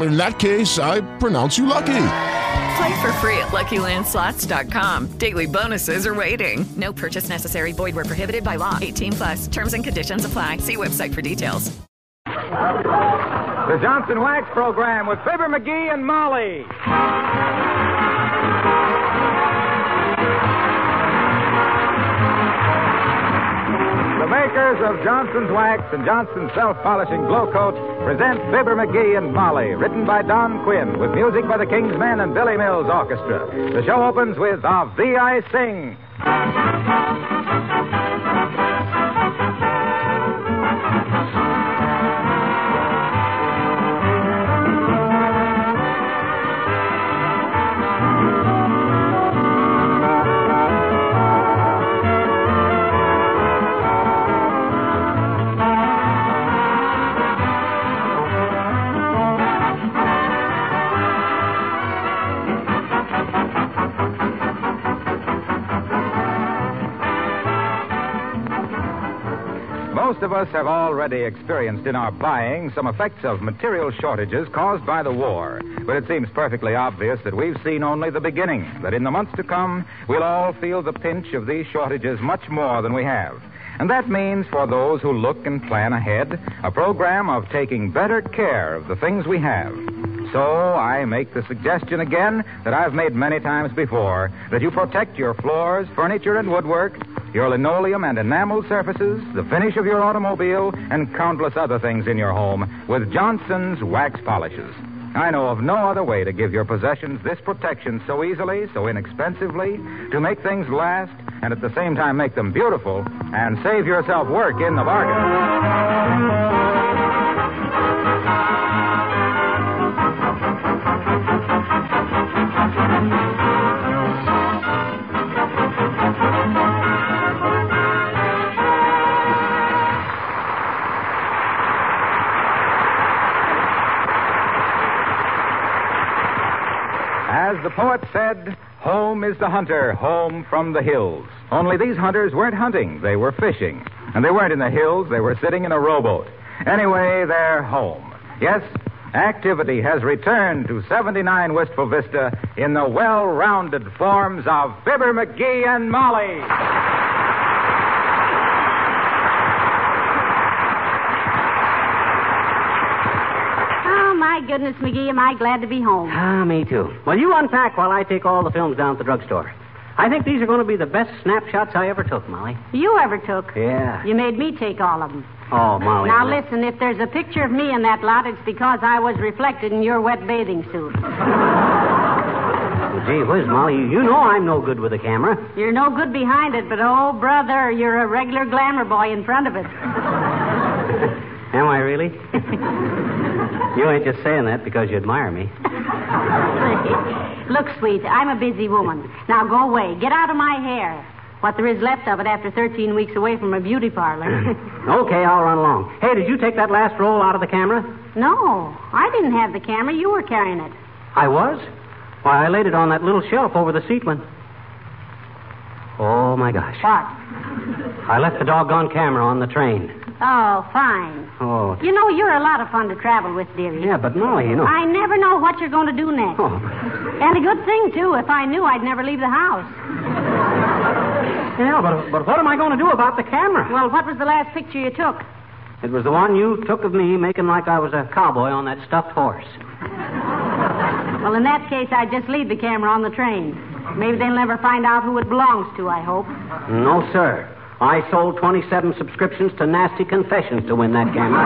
in that case, I pronounce you lucky. Play for free at LuckyLandSlots.com. Daily bonuses are waiting. No purchase necessary. Void were prohibited by law. 18 plus. Terms and conditions apply. See website for details. The Johnson Wax Program with Fibber McGee and Molly. Makers of Johnson's Wax and Johnson's Self Polishing Glow Coat present Fibber McGee and Molly, written by Don Quinn, with music by the King's Men and Billy Mills Orchestra. The show opens with Of Thee I Sing. Most of us have already experienced in our buying some effects of material shortages caused by the war. But it seems perfectly obvious that we've seen only the beginning, that in the months to come, we'll all feel the pinch of these shortages much more than we have. And that means for those who look and plan ahead, a program of taking better care of the things we have. So I make the suggestion again that I've made many times before that you protect your floors, furniture, and woodwork your linoleum and enamel surfaces, the finish of your automobile, and countless other things in your home with Johnson's wax polishes. I know of no other way to give your possessions this protection so easily, so inexpensively, to make things last, and at the same time make them beautiful, and save yourself work in the bargain. Poet said, home is the hunter, home from the hills. Only these hunters weren't hunting, they were fishing. And they weren't in the hills, they were sitting in a rowboat. Anyway, they're home. Yes, activity has returned to 79 Wistful Vista in the well rounded forms of Fibber McGee and Molly. my goodness, McGee, am I glad to be home. Ah, me too. Well, you unpack while I take all the films down to the drugstore. I think these are going to be the best snapshots I ever took, Molly. You ever took? Yeah. You made me take all of them. Oh, Molly. Now, listen, if there's a picture of me in that lot, it's because I was reflected in your wet bathing suit. Gee whiz, Molly, you know I'm no good with a camera. You're no good behind it, but oh, brother, you're a regular glamour boy in front of it. Am I really? you ain't just saying that because you admire me. Look, sweet, I'm a busy woman. Now go away. Get out of my hair. What there is left of it after 13 weeks away from a beauty parlor. okay, I'll run along. Hey, did you take that last roll out of the camera? No, I didn't have the camera. You were carrying it. I was? Why, I laid it on that little shelf over the seat when. Oh, my gosh. What? I left the doggone camera on the train. Oh, fine. Oh. You know, you're a lot of fun to travel with, dearie. Yeah, but Molly, you know. I never know what you're going to do next. Oh. And a good thing, too. If I knew, I'd never leave the house. Yeah, but, but what am I going to do about the camera? Well, what was the last picture you took? It was the one you took of me making like I was a cowboy on that stuffed horse. Well, in that case, I'd just leave the camera on the train. Maybe they'll never find out who it belongs to, I hope. No, sir. I sold 27 subscriptions to Nasty Confessions to win that camera.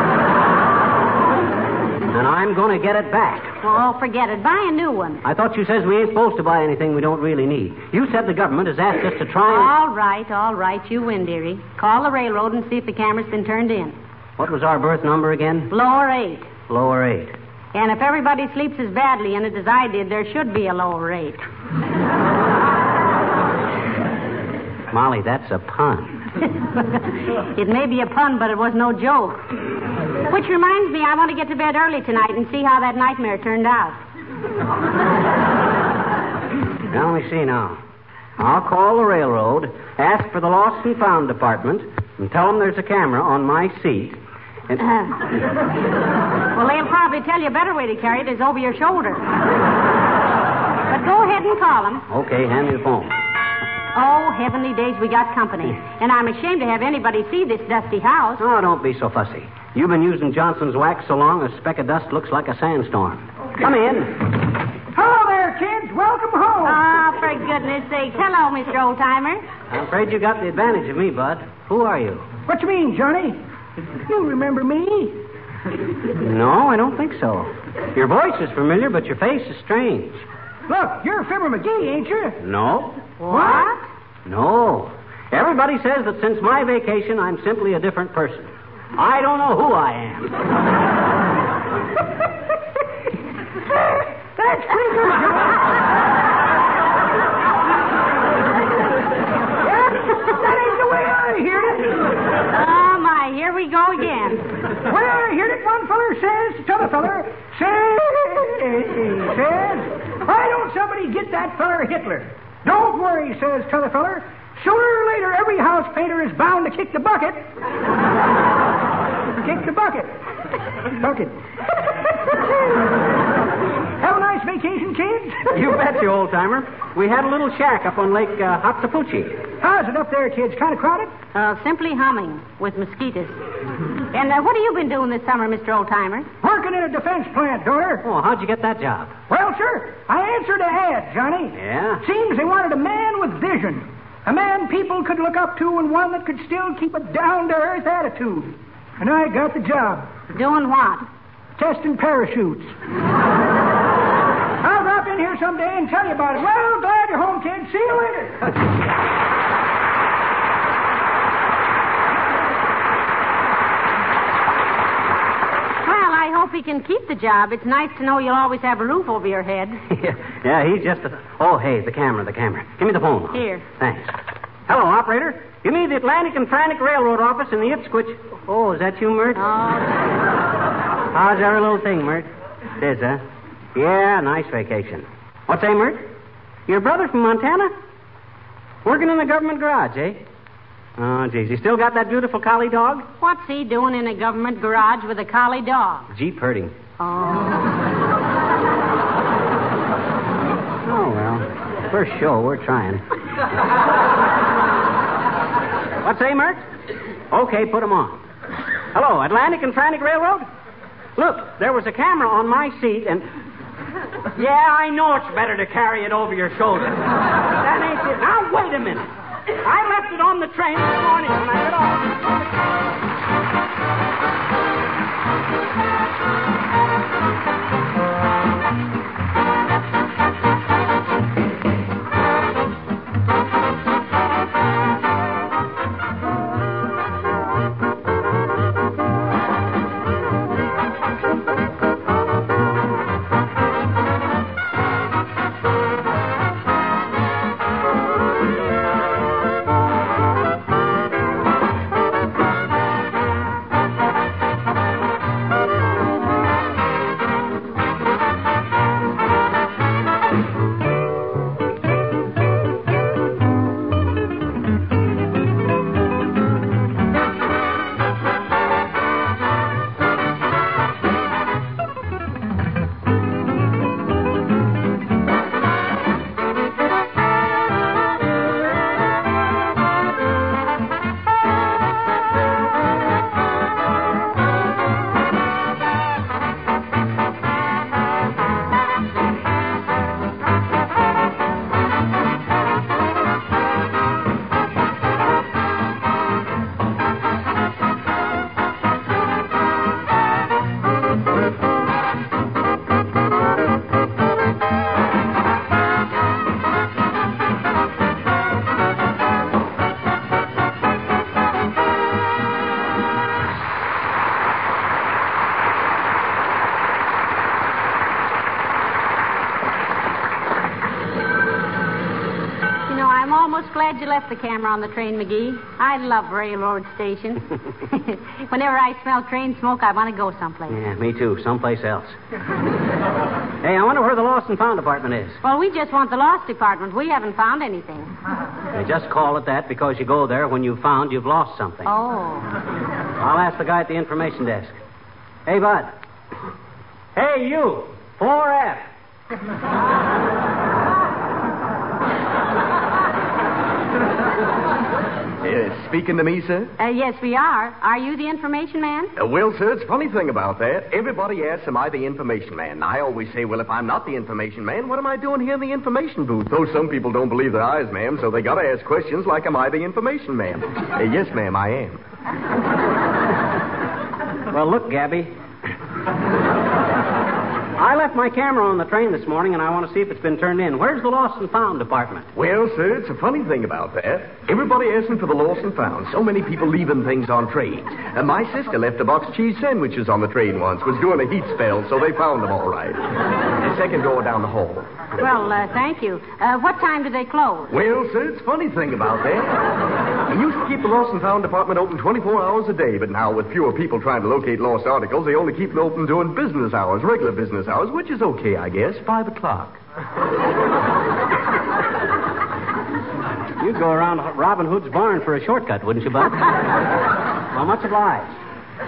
and I'm going to get it back. Oh, forget it. Buy a new one. I thought you says we ain't supposed to buy anything we don't really need. You said the government has asked us to try and... All right, all right. You win, dearie. Call the railroad and see if the camera's been turned in. What was our berth number again? Lower eight. Lower eight. And if everybody sleeps as badly in it as I did, there should be a lower rate. Molly, that's a pun. it may be a pun, but it was no joke. Which reminds me, I want to get to bed early tonight and see how that nightmare turned out. Now, let me see now. I'll call the railroad, ask for the lost and found department, and tell them there's a camera on my seat. And... Uh-huh. well, they'll probably tell you a better way to carry it is over your shoulder. But go ahead and call them. Okay, hand me the phone. Oh, heavenly days, we got company. And I'm ashamed to have anybody see this dusty house. Oh, don't be so fussy. You've been using Johnson's wax so long, a speck of dust looks like a sandstorm. Come in. Hello there, kids. Welcome home. Ah, for goodness sake. Hello, Mr. Oldtimer. I'm afraid you got the advantage of me, Bud. Who are you? What you mean, Johnny? You remember me? No, I don't think so. Your voice is familiar, but your face is strange. Look, you're Fibber McGee, ain't you? No. What? No. Everybody says that since my vacation, I'm simply a different person. I don't know who I am. That's good, that ain't the way I hear it. Oh, my, here we go again. When I heard it, one feller says to t'other feller, says, says, why don't somebody get that feller Hitler? Don't worry, says t'other feller. Sooner or later, every house painter is bound to kick the bucket. kick the bucket. Bucket. Have a nice vacation, kids. You bet you, old timer. We had a little shack up on Lake uh, Hatsapoochie. How's it up there, kids? Kind of crowded? Uh, simply humming with mosquitoes. And uh, what have you been doing this summer, Mr. Oldtimer? Working in a defense plant, daughter. Oh, how'd you get that job? Well, sir, I answered an ad, Johnny. Yeah? Seems they wanted a man with vision. A man people could look up to and one that could still keep a down to earth attitude. And I got the job. Doing what? Testing parachutes. I'll drop in here someday and tell you about it. Well, glad you're home, kid. See you later. Well, I hope he can keep the job. It's nice to know you'll always have a roof over your head. yeah, yeah, he's just a. Oh, hey, the camera, the camera. Give me the phone. Here. Thanks. Hello, operator. Give me the Atlantic and Frantic Railroad office in the Ipswich. Oh, is that you, Myrt? Oh, How's our little thing, Myrt? It is, huh? Yeah, nice vacation. What's that, Myrt? Your brother from Montana? Working in the government garage, eh? Oh, geez. You still got that beautiful collie dog? what's he doing in a government garage with a collie dog? Jeep herding. Oh. Oh, well. First show, we're trying. What's say, Myrt? Okay, put 'em on. Hello, Atlantic and Frantic Railroad? Look, there was a camera on my seat, and. Yeah, I know it's better to carry it over your shoulder. That ain't it. Now, wait a minute. I left it on the train this morning when I got off. Left the camera on the train, McGee. I love railroad stations. Whenever I smell train smoke, I want to go someplace. Yeah, me too. Someplace else. hey, I wonder where the lost and found department is. Well, we just want the lost department. We haven't found anything. They just call it that because you go there when you've found you've lost something. Oh. I'll ask the guy at the information desk. Hey, Bud. Hey, you. 4F. Uh, speaking to me, sir? Uh, yes, we are. Are you the information man? Uh, well, sir, it's a funny thing about that. Everybody asks, am I the information man? I always say, well, if I'm not the information man, what am I doing here in the information booth? Though some people don't believe their eyes, ma'am, so they gotta ask questions like, am I the information man? Uh, yes, ma'am, I am. Well, look, Gabby. I left my camera on the train this morning, and I want to see if it's been turned in. Where's the lost and found department? Well, sir, it's a funny thing about that. Everybody asking for the lost and found. So many people leaving things on trains. And my sister left a box of cheese sandwiches on the train once. Was doing a heat spell, so they found them all right. The second door down the hall. Well, uh, thank you. Uh, what time do they close? Well, sir, it's a funny thing about that. We used to keep the lost and found department open 24 hours a day, but now with fewer people trying to locate lost articles, they only keep it open during business hours, regular business hours, which is okay, I guess. Five o'clock. You'd go around Robin Hood's barn for a shortcut, wouldn't you, Bud? well, much obliged.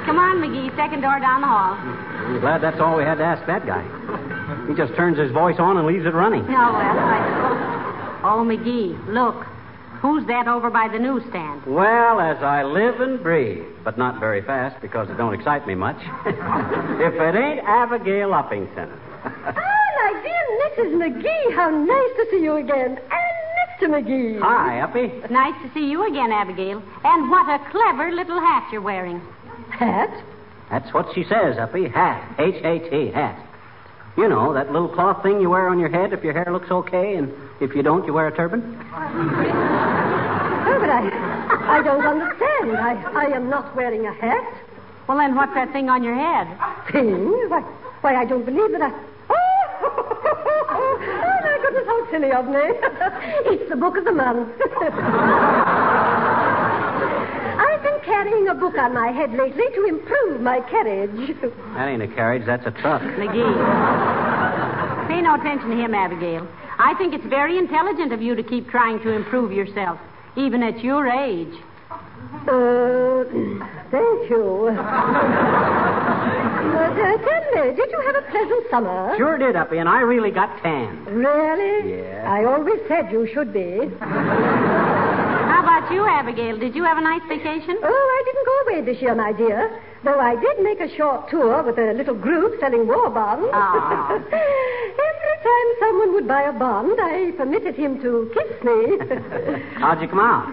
Come on, McGee. Second door down the hall. I'm glad that's all we had to ask that guy. He just turns his voice on and leaves it running. Oh, well, I... Oh, McGee, look. Who's that over by the newsstand? Well, as I live and breathe, but not very fast because it don't excite me much. if it ain't Abigail Uppington. Ah, my dear Mrs. McGee, how nice to see you again. And Mr. McGee. Hi, Uppy. Nice to see you again, Abigail. And what a clever little hat you're wearing. Hat? That's what she says, Uppy. Hat. H A T, hat. You know, that little cloth thing you wear on your head if your hair looks okay, and if you don't, you wear a turban? Oh, but I, I don't understand. I, I am not wearing a hat. Well, then what's that thing on your head? Thing? Why, why I don't believe that I. Oh, oh my goodness, how silly of me. it's the book of the month. I've been carrying a book on my head lately to improve my carriage. That ain't a carriage, that's a truck. McGee. Pay no attention to him, Abigail. I think it's very intelligent of you to keep trying to improve yourself, even at your age. Uh, thank you. Uh, tell me, did you have a pleasant summer? Sure did, Uppy, and I really got tan. Really? Yeah. I always said you should be. How about you, Abigail? Did you have a nice vacation? Oh, I didn't go away this year, my dear. Though I did make a short tour with a little group selling war bonds. Ah. Every time someone would buy a bond, I permitted him to kiss me. How'd you come out?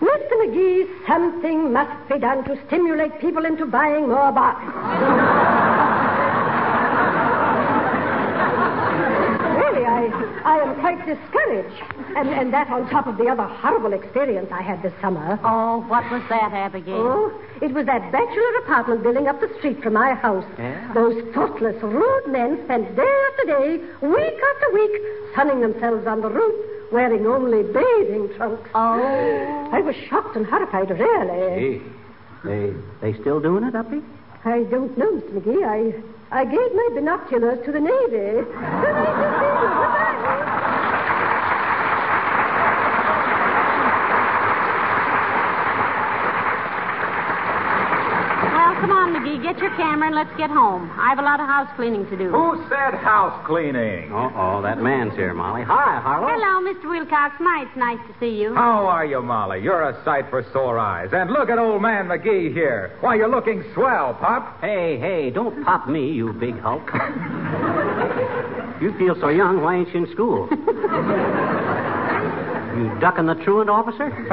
Mr. McGee, something must be done to stimulate people into buying more bonds. really, I, I am quite discouraged. And, and that on top of the other horrible experience I had this summer. Oh, what was that, Abigail? Oh, it was that bachelor apartment building up the street from my house. Yeah? Those thoughtless, rude men spent day after day, week after week, sunning themselves on the roof, wearing only bathing trunks. Oh. I was shocked and horrified, really. Gee, they they still doing it, Uppy? I don't know, Mr. McGee. I, I gave my binoculars to the Navy. Well, come on, McGee. Get your camera and let's get home. I have a lot of house cleaning to do. Who said house cleaning? Uh-oh, that man's here, Molly. Hi, Harlow. Hello, Mr. Wilcox. My, it's nice to see you. How are you, Molly? You're a sight for sore eyes. And look at old man McGee here. Why, you're looking swell, Pop. Hey, hey, don't pop me, you big hulk. you feel so young, why ain't you in school? you ducking the truant officer?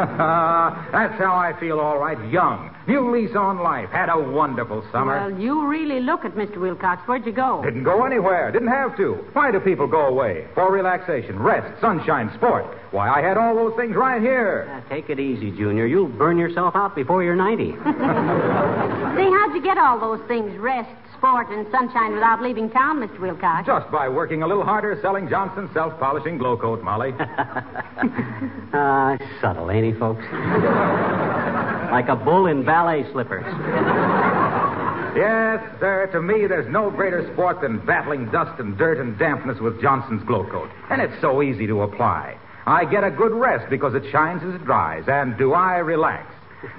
That's how I feel, all right. Young. New lease on life. Had a wonderful summer. Well, you really look at Mr. Wilcox. Where'd you go? Didn't go anywhere. Didn't have to. Why do people go away? For relaxation, rest, sunshine, sport. Why, I had all those things right here. Ah, take it easy, Junior. You'll burn yourself out before you're 90. See, how'd you get all those things? Rest, sport and sunshine without leaving town, Mr. Wilcox? Just by working a little harder selling Johnson's self polishing glow coat, Molly. Ah, subtle, ain't he, folks? like a bull in ballet slippers. yes, sir. To me, there's no greater sport than battling dust and dirt and dampness with Johnson's glow coat. And it's so easy to apply. I get a good rest because it shines as it dries. And do I relax?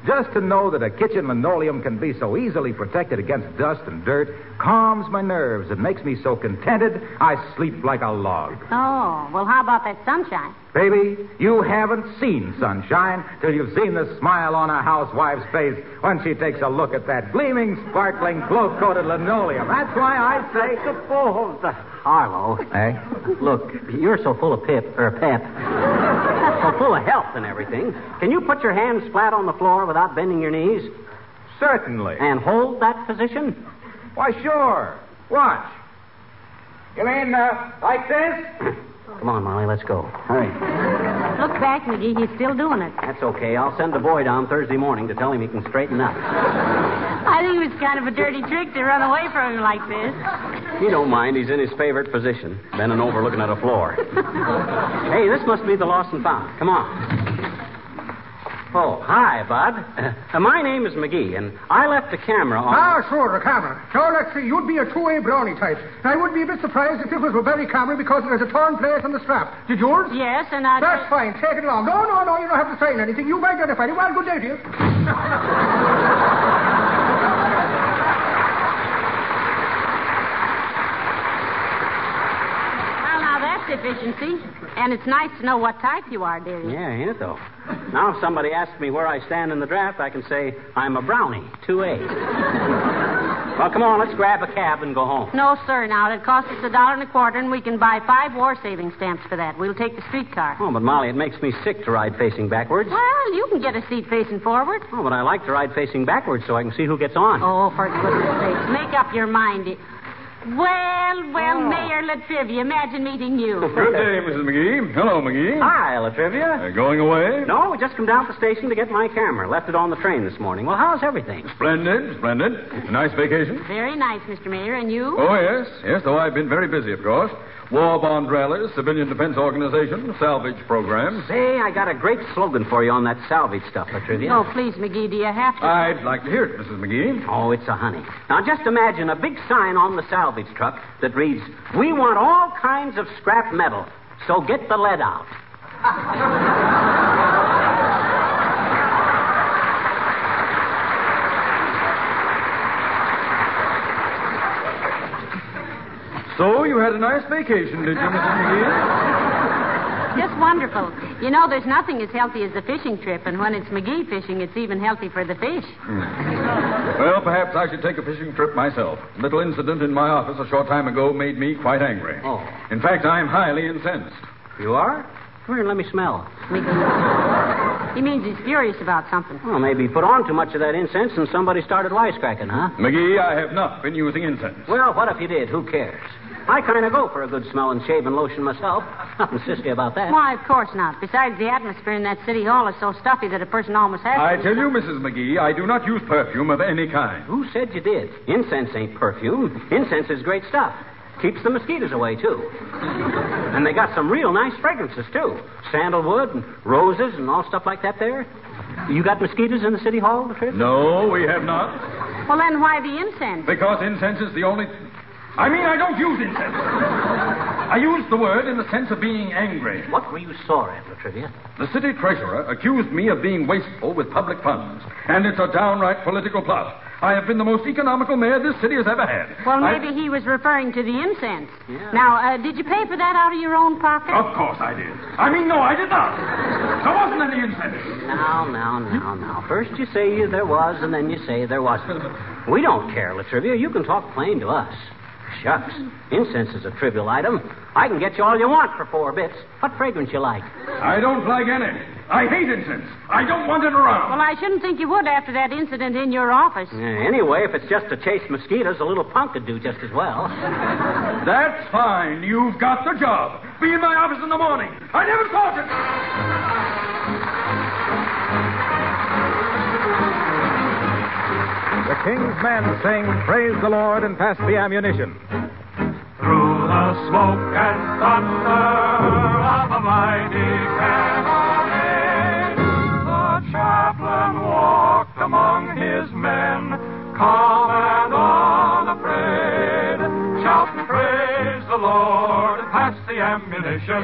Just to know that a kitchen linoleum can be so easily protected against dust and dirt calms my nerves and makes me so contented I sleep like a log. Oh, well, how about that sunshine? Baby, you haven't seen sunshine till you've seen the smile on a housewife's face when she takes a look at that gleaming, sparkling, glow-coated linoleum. That's why I say... Suppose the Harlow. Hey? Look, you're so full of pip, or pep. so full of health and everything. Can you put your hands flat on the floor without bending your knees? Certainly. And hold that position? Why, sure. Watch. You mean, uh, like this? Come on, Molly, let's go. Hurry. Look back, McGee. He's still doing it. That's okay. I'll send the boy down Thursday morning to tell him he can straighten up. I think it was kind of a dirty trick to run away from him like this. He don't mind. He's in his favorite position, bending over looking at a floor. hey, this must be the lost and found. Come on. Oh, hi, Bud. Uh, my name is McGee, and I left the camera on. Ah, sure, a camera. Now, let's see. You'd be a two-way brownie type. And I would be a bit surprised if this was a very camera because there's a torn place on the strap. Did yours? Yes, and I. That's fine. Take it along. No, no, no. You don't have to sign anything. You've identified it. Well, good day to you. Well, And it's nice to know what type you are, dearie. Yeah, ain't it, though? Now, if somebody asks me where I stand in the draft, I can say I'm a brownie, 2A. well, come on, let's grab a cab and go home. No, sir. Now it costs us a dollar and a quarter, and we can buy five war saving stamps for that. We'll take the streetcar. Oh, but Molly, it makes me sick to ride facing backwards. Well, you can get a seat facing forward. Oh, but I like to ride facing backwards so I can see who gets on. Oh, for goodness sakes, make up your mind. Well, well, Mayor Latrivia, imagine meeting you. Good day, Mrs. McGee. Hello, McGee. Hi, Latrivia. Uh, going away? No, we just come down to the station to get my camera. Left it on the train this morning. Well, how's everything? Splendid, splendid. A nice vacation? Very nice, Mr. Mayor. And you? Oh, yes. Yes, though I've been very busy, of course. War bond rallies, civilian defense organization, salvage programs. Say, I got a great slogan for you on that salvage stuff, Latrivia. Oh, please, McGee, do you have to? I'd like to hear it, Mrs. McGee. Oh, it's a honey. Now, just imagine a big sign on the salvage truck that reads, We want all kinds of scrap metal, so get the lead out. So you had a nice vacation, did you, Mrs. McGee? Just wonderful. You know, there's nothing as healthy as a fishing trip, and when it's McGee fishing, it's even healthy for the fish. Hmm. Well, perhaps I should take a fishing trip myself. A little incident in my office a short time ago made me quite angry. Oh. In fact, I'm highly incensed. You are? Come here and let me smell. He means he's furious about something. Well, maybe he put on too much of that incense and somebody started wisecracking, huh? McGee, I have not been using incense. Well, what if you did? Who cares? I kind of go for a good smelling shaving lotion myself. Nothing sissy about that. Why, of course not. Besides, the atmosphere in that city hall is so stuffy that a person almost has I to. tell you, Mrs. McGee, I do not use perfume of any kind. Who said you did? Incense ain't perfume. Incense is great stuff. Keeps the mosquitoes away, too. And they got some real nice fragrances, too. Sandalwood and roses and all stuff like that there. You got mosquitoes in the city hall, Latrice? No, we have not. Well, then why the incense? Because incense is the only. I mean, I don't use incense. I use the word in the sense of being angry. What were you sorry at, Latrivia? The city treasurer accused me of being wasteful with public funds, and it's a downright political plot. I have been the most economical mayor this city has ever had. Well, I- maybe he was referring to the incense. Now, uh, did you pay for that out of your own pocket? Of course I did. I mean, no, I did not. There wasn't any incense. Now, now, now, now. First you say there was, and then you say there wasn't. We don't care, Latrivia. You can talk plain to us. Shucks. Incense is a trivial item. I can get you all you want for four bits. What fragrance you like? I don't like any. I hate incense. I don't want it around. Well, I shouldn't think you would after that incident in your office. Yeah, anyway, if it's just to chase mosquitoes, a little punk could do just as well. That's fine. You've got the job. Be in my office in the morning. I never thought it. The King's men sing, Praise the Lord, and pass the ammunition. Through the smoke and thunder of a mighty cannonade, the chaplain walked among his men, calm ammunition.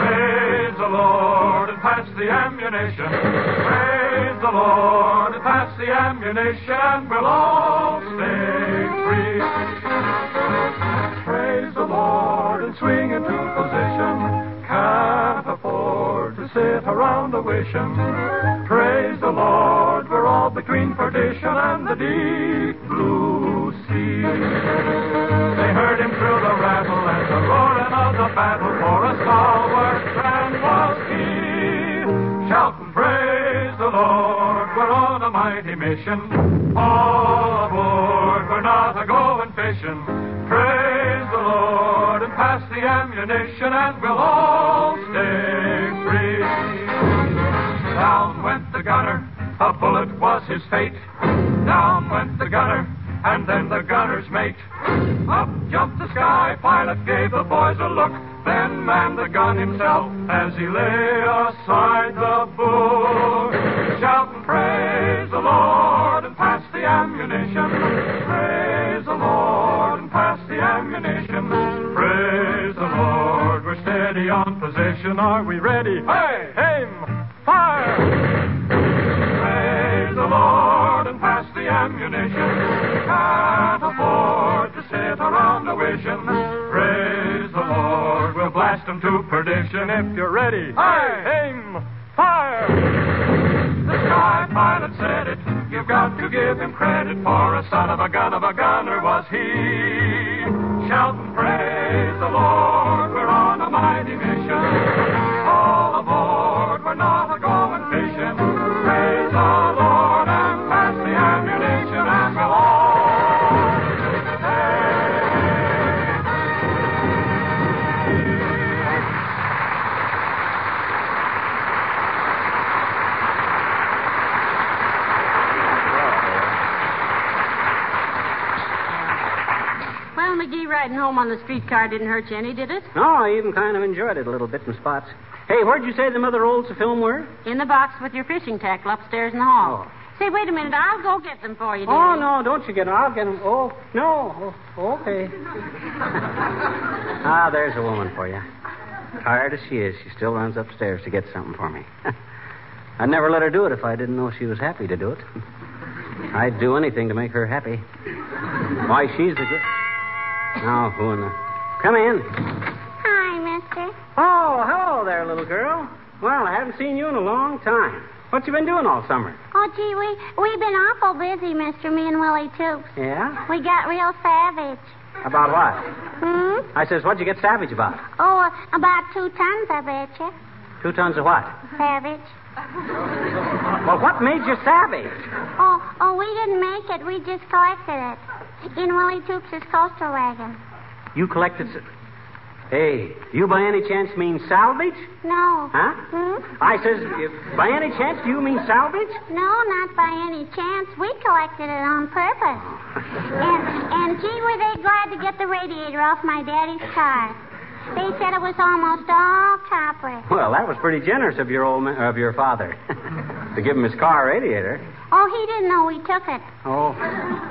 Praise the Lord, and pass the ammunition. Praise the Lord, and pass the ammunition, and we'll all stay free. Praise the Lord and swing into position. Can't afford to sit around a wishing. Praise the Lord, we're all between perdition and the deep blue sea. Mighty mission. All aboard, we're not a going fishing. Praise the Lord and pass the ammunition, and we'll all stay free. Down went the gunner, a bullet was his fate. Down went the gunner, and then the gunner's mate. Up jumped the sky pilot, gave the boys a look, then manned the gun himself as he lay aside the book. Position. Are we ready? Hey, aim, fire! Praise the Lord and pass the ammunition. Can't afford to sit around a wishing. Praise the Lord, we'll blast 'em to perdition if you're ready. Hey, aim, fire! The sky pilot said it. You've got to give him credit for a son of a gun of a gunner was he. Shouting, praise the Lord, we're on a mighty mission. McGee, riding home on the streetcar didn't hurt you any, did it? No, I even kind of enjoyed it a little bit in spots. Hey, where'd you say the mother rolls of film were? In the box with your fishing tackle upstairs in the hall. Say, wait a minute. I'll go get them for you, dear. Oh, no, don't you get them. I'll get them. Oh, no. Oh, okay. ah, there's a woman for you. Tired as she is, she still runs upstairs to get something for me. I'd never let her do it if I didn't know she was happy to do it. I'd do anything to make her happy. Why, she's the good. Now, who in the. Come in. Hi, mister. Oh, hello there, little girl. Well, I haven't seen you in a long time. What you been doing all summer? Oh, gee, we, we've been awful busy, mister, me and Willie, too. Yeah? We got real savage. About what? Hmm? I says, what'd you get savage about? Oh, uh, about two tons, I bet you. Two tons of what? Savage. Well, what made you savage? Oh, oh, we didn't make it. We just collected it. In Willie Toops' coaster wagon. You collected. s- Hey, you by any chance mean salvage? No. Huh? Hmm? I says, if- by any chance do you mean salvage? No, not by any chance. We collected it on purpose. And, and gee, were they glad to get the radiator off my daddy's car. They said it was almost all copper. Well, that was pretty generous of your old ma- of your father to give him his car radiator. Oh, he didn't know we took it. Oh,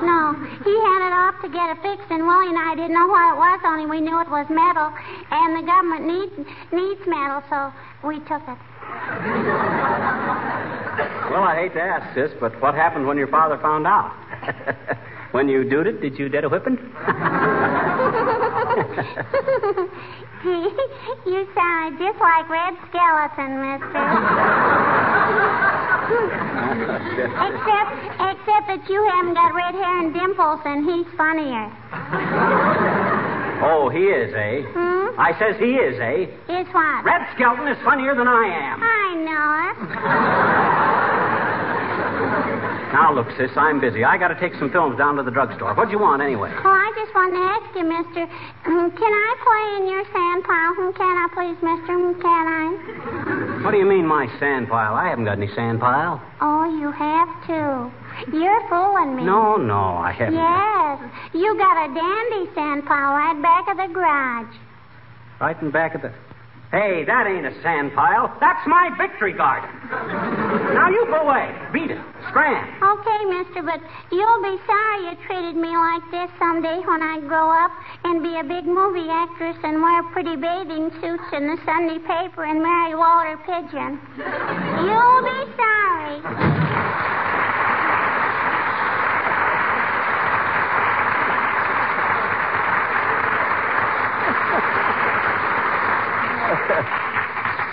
No, he had it off to get it fixed, and Willie and I didn't know what it was, only we knew it was metal, and the government needs needs metal, so we took it. well, I hate to ask, sis, but what happened when your father found out? when you did it, did you get a whipping? you sounded just like Red Skelton, mister. except, except that you haven't got red hair and dimples, and he's funnier. oh, he is, eh? Hmm? I says he is, eh? Is what? Red Skelton is funnier than I am. I know it. Now, look, sis, I'm busy. I got to take some films down to the drugstore. What do you want, anyway? Oh, I just wanted to ask you, mister, mm, can I play in your sand pile? Mm, Can I, please, mister? Mm, Can I? What do you mean, my sand pile? I haven't got any sand pile. Oh, you have to. You're fooling me. No, no, I haven't. Yes. You got a dandy sand pile right back of the garage. Right in back of the. Hey, that ain't a sand pile. That's my victory garden. now you go away. Beat it. Scram. Okay, mister, but you'll be sorry you treated me like this someday when I grow up and be a big movie actress and wear pretty bathing suits in the Sunday paper and marry Walter Pidgeon. You'll be sorry.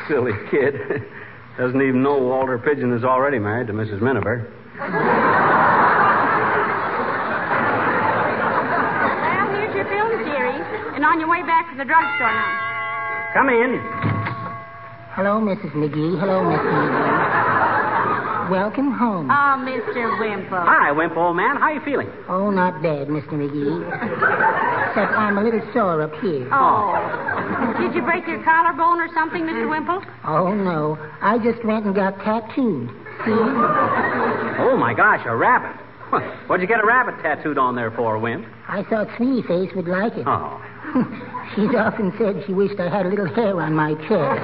Silly kid. Doesn't even know Walter Pidgeon is already married to Mrs. Miniver. Well, here's your film series, and on your way back from the drugstore now. Come in. Hello, Mrs. McGee. Hello, Mr. McGee. Welcome home. Ah, oh, Mr. Wimple. Hi, Wimp, old man. How are you feeling? Oh, not bad, Mr. McGee. Except I'm a little sore up here. Oh. Did you break your collarbone or something, Mr. Wimple? Oh, no. I just went and got tattooed. See? Oh, my gosh, a rabbit. What'd you get a rabbit tattooed on there for, Wimp? I thought Sweetie Face would like it. Oh. She's often said she wished I had a little hair on my chest.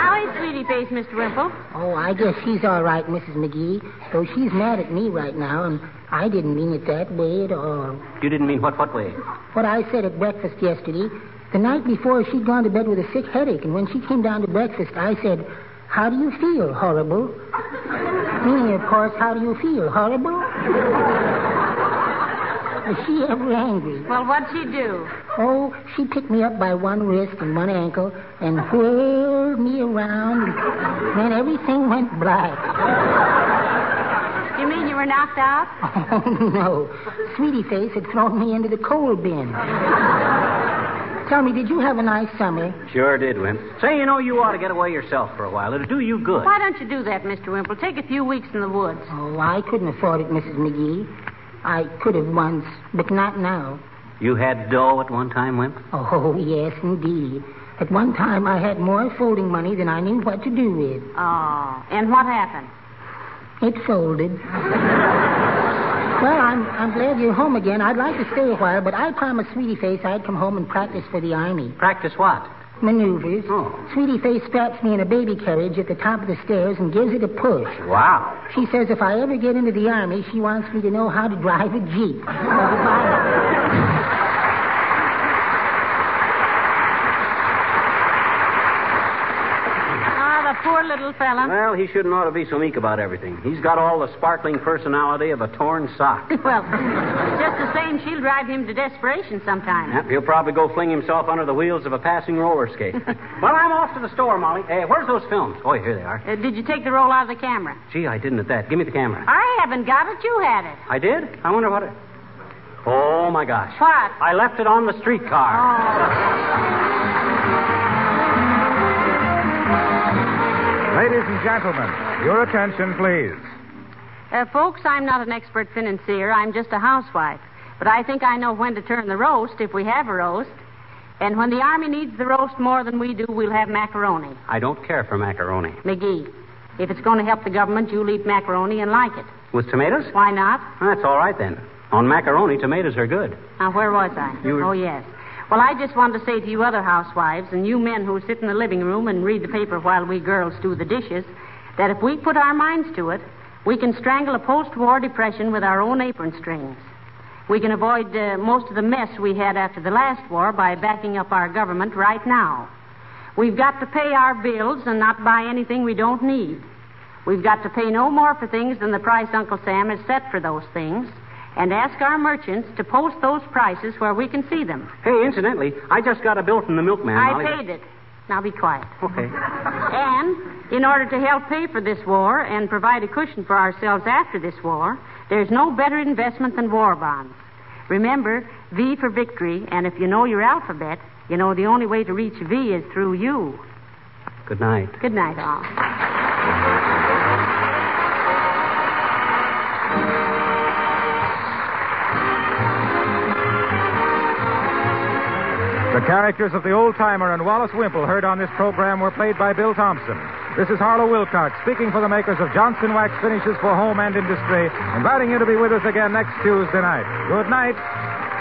How is Sweetie Face, Mr. Wimple? Oh, I guess she's all right, Mrs. McGee. Though she's mad at me right now, and I didn't mean it that way at all. You didn't mean what, what way? What I said at breakfast yesterday, the night before she'd gone to bed with a sick headache, and when she came down to breakfast, I said, How do you feel, horrible? Meaning, of course, how do you feel, horrible? Was she ever angry? Well, what'd she do? Oh, she picked me up by one wrist and one ankle and whirled me around, and then everything went black. You mean you were knocked out? Oh, no. Sweetie Face had thrown me into the coal bin. Tell me, did you have a nice summer? Sure did, Wimp. Say, you know, you ought to get away yourself for a while. It'll do you good. Why don't you do that, Mr. Wimple? Take a few weeks in the woods. Oh, I couldn't afford it, Mrs. McGee. I could have once, but not now. You had dough at one time, Wimp? Oh, yes, indeed. At one time, I had more folding money than I knew what to do with. Oh, and what happened? It folded. well, I'm, I'm glad you're home again. I'd like to stay a while, but I promised Sweetie Face I'd come home and practice for the Army. Practice what? Maneuvers. Oh. Sweetie Face straps me in a baby carriage at the top of the stairs and gives it a push. Wow. She says if I ever get into the Army, she wants me to know how to drive a Jeep. Bye. Ah, the poor little fella. Well, he shouldn't ought to be so meek about everything. He's got all the sparkling personality of a torn sock. well, just the same, she'll drive him to desperation sometime. Yep, he'll probably go fling himself under the wheels of a passing roller skate. well, I'm off to the store, Molly. Hey, where's those films? Oh, here they are. Uh, did you take the roll out of the camera? Gee, I didn't at that. Give me the camera. I haven't got it. You had it. I did? I wonder what it. Oh, my gosh. What? I left it on the streetcar. Ladies and gentlemen, your attention, please. Uh, folks, I'm not an expert financier. I'm just a housewife. But I think I know when to turn the roast if we have a roast. And when the Army needs the roast more than we do, we'll have macaroni. I don't care for macaroni. McGee, if it's going to help the government, you'll eat macaroni and like it. With tomatoes? Why not? That's all right then. On macaroni, tomatoes are good. Now, where was I? You were- Oh, yes. Well, I just wanted to say to you other housewives and you men who sit in the living room and read the paper while we girls do the dishes that if we put our minds to it, we can strangle a post war depression with our own apron strings. We can avoid uh, most of the mess we had after the last war by backing up our government right now. We've got to pay our bills and not buy anything we don't need. We've got to pay no more for things than the price Uncle Sam has set for those things, and ask our merchants to post those prices where we can see them. Hey, incidentally, I just got a bill from the milkman. I Molly. paid it. Now be quiet. Okay. And in order to help pay for this war and provide a cushion for ourselves after this war, there's no better investment than war bonds. Remember, V for victory, and if you know your alphabet, you know the only way to reach V is through you. Good night. Good night, all. The characters of the old timer and Wallace Wimple heard on this program were played by Bill Thompson. This is Harlow Wilcox speaking for the makers of Johnson Wax Finishes for Home and Industry, inviting you to be with us again next Tuesday night. Good night.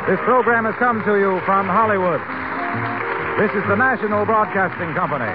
This program has come to you from Hollywood. This is the National Broadcasting Company.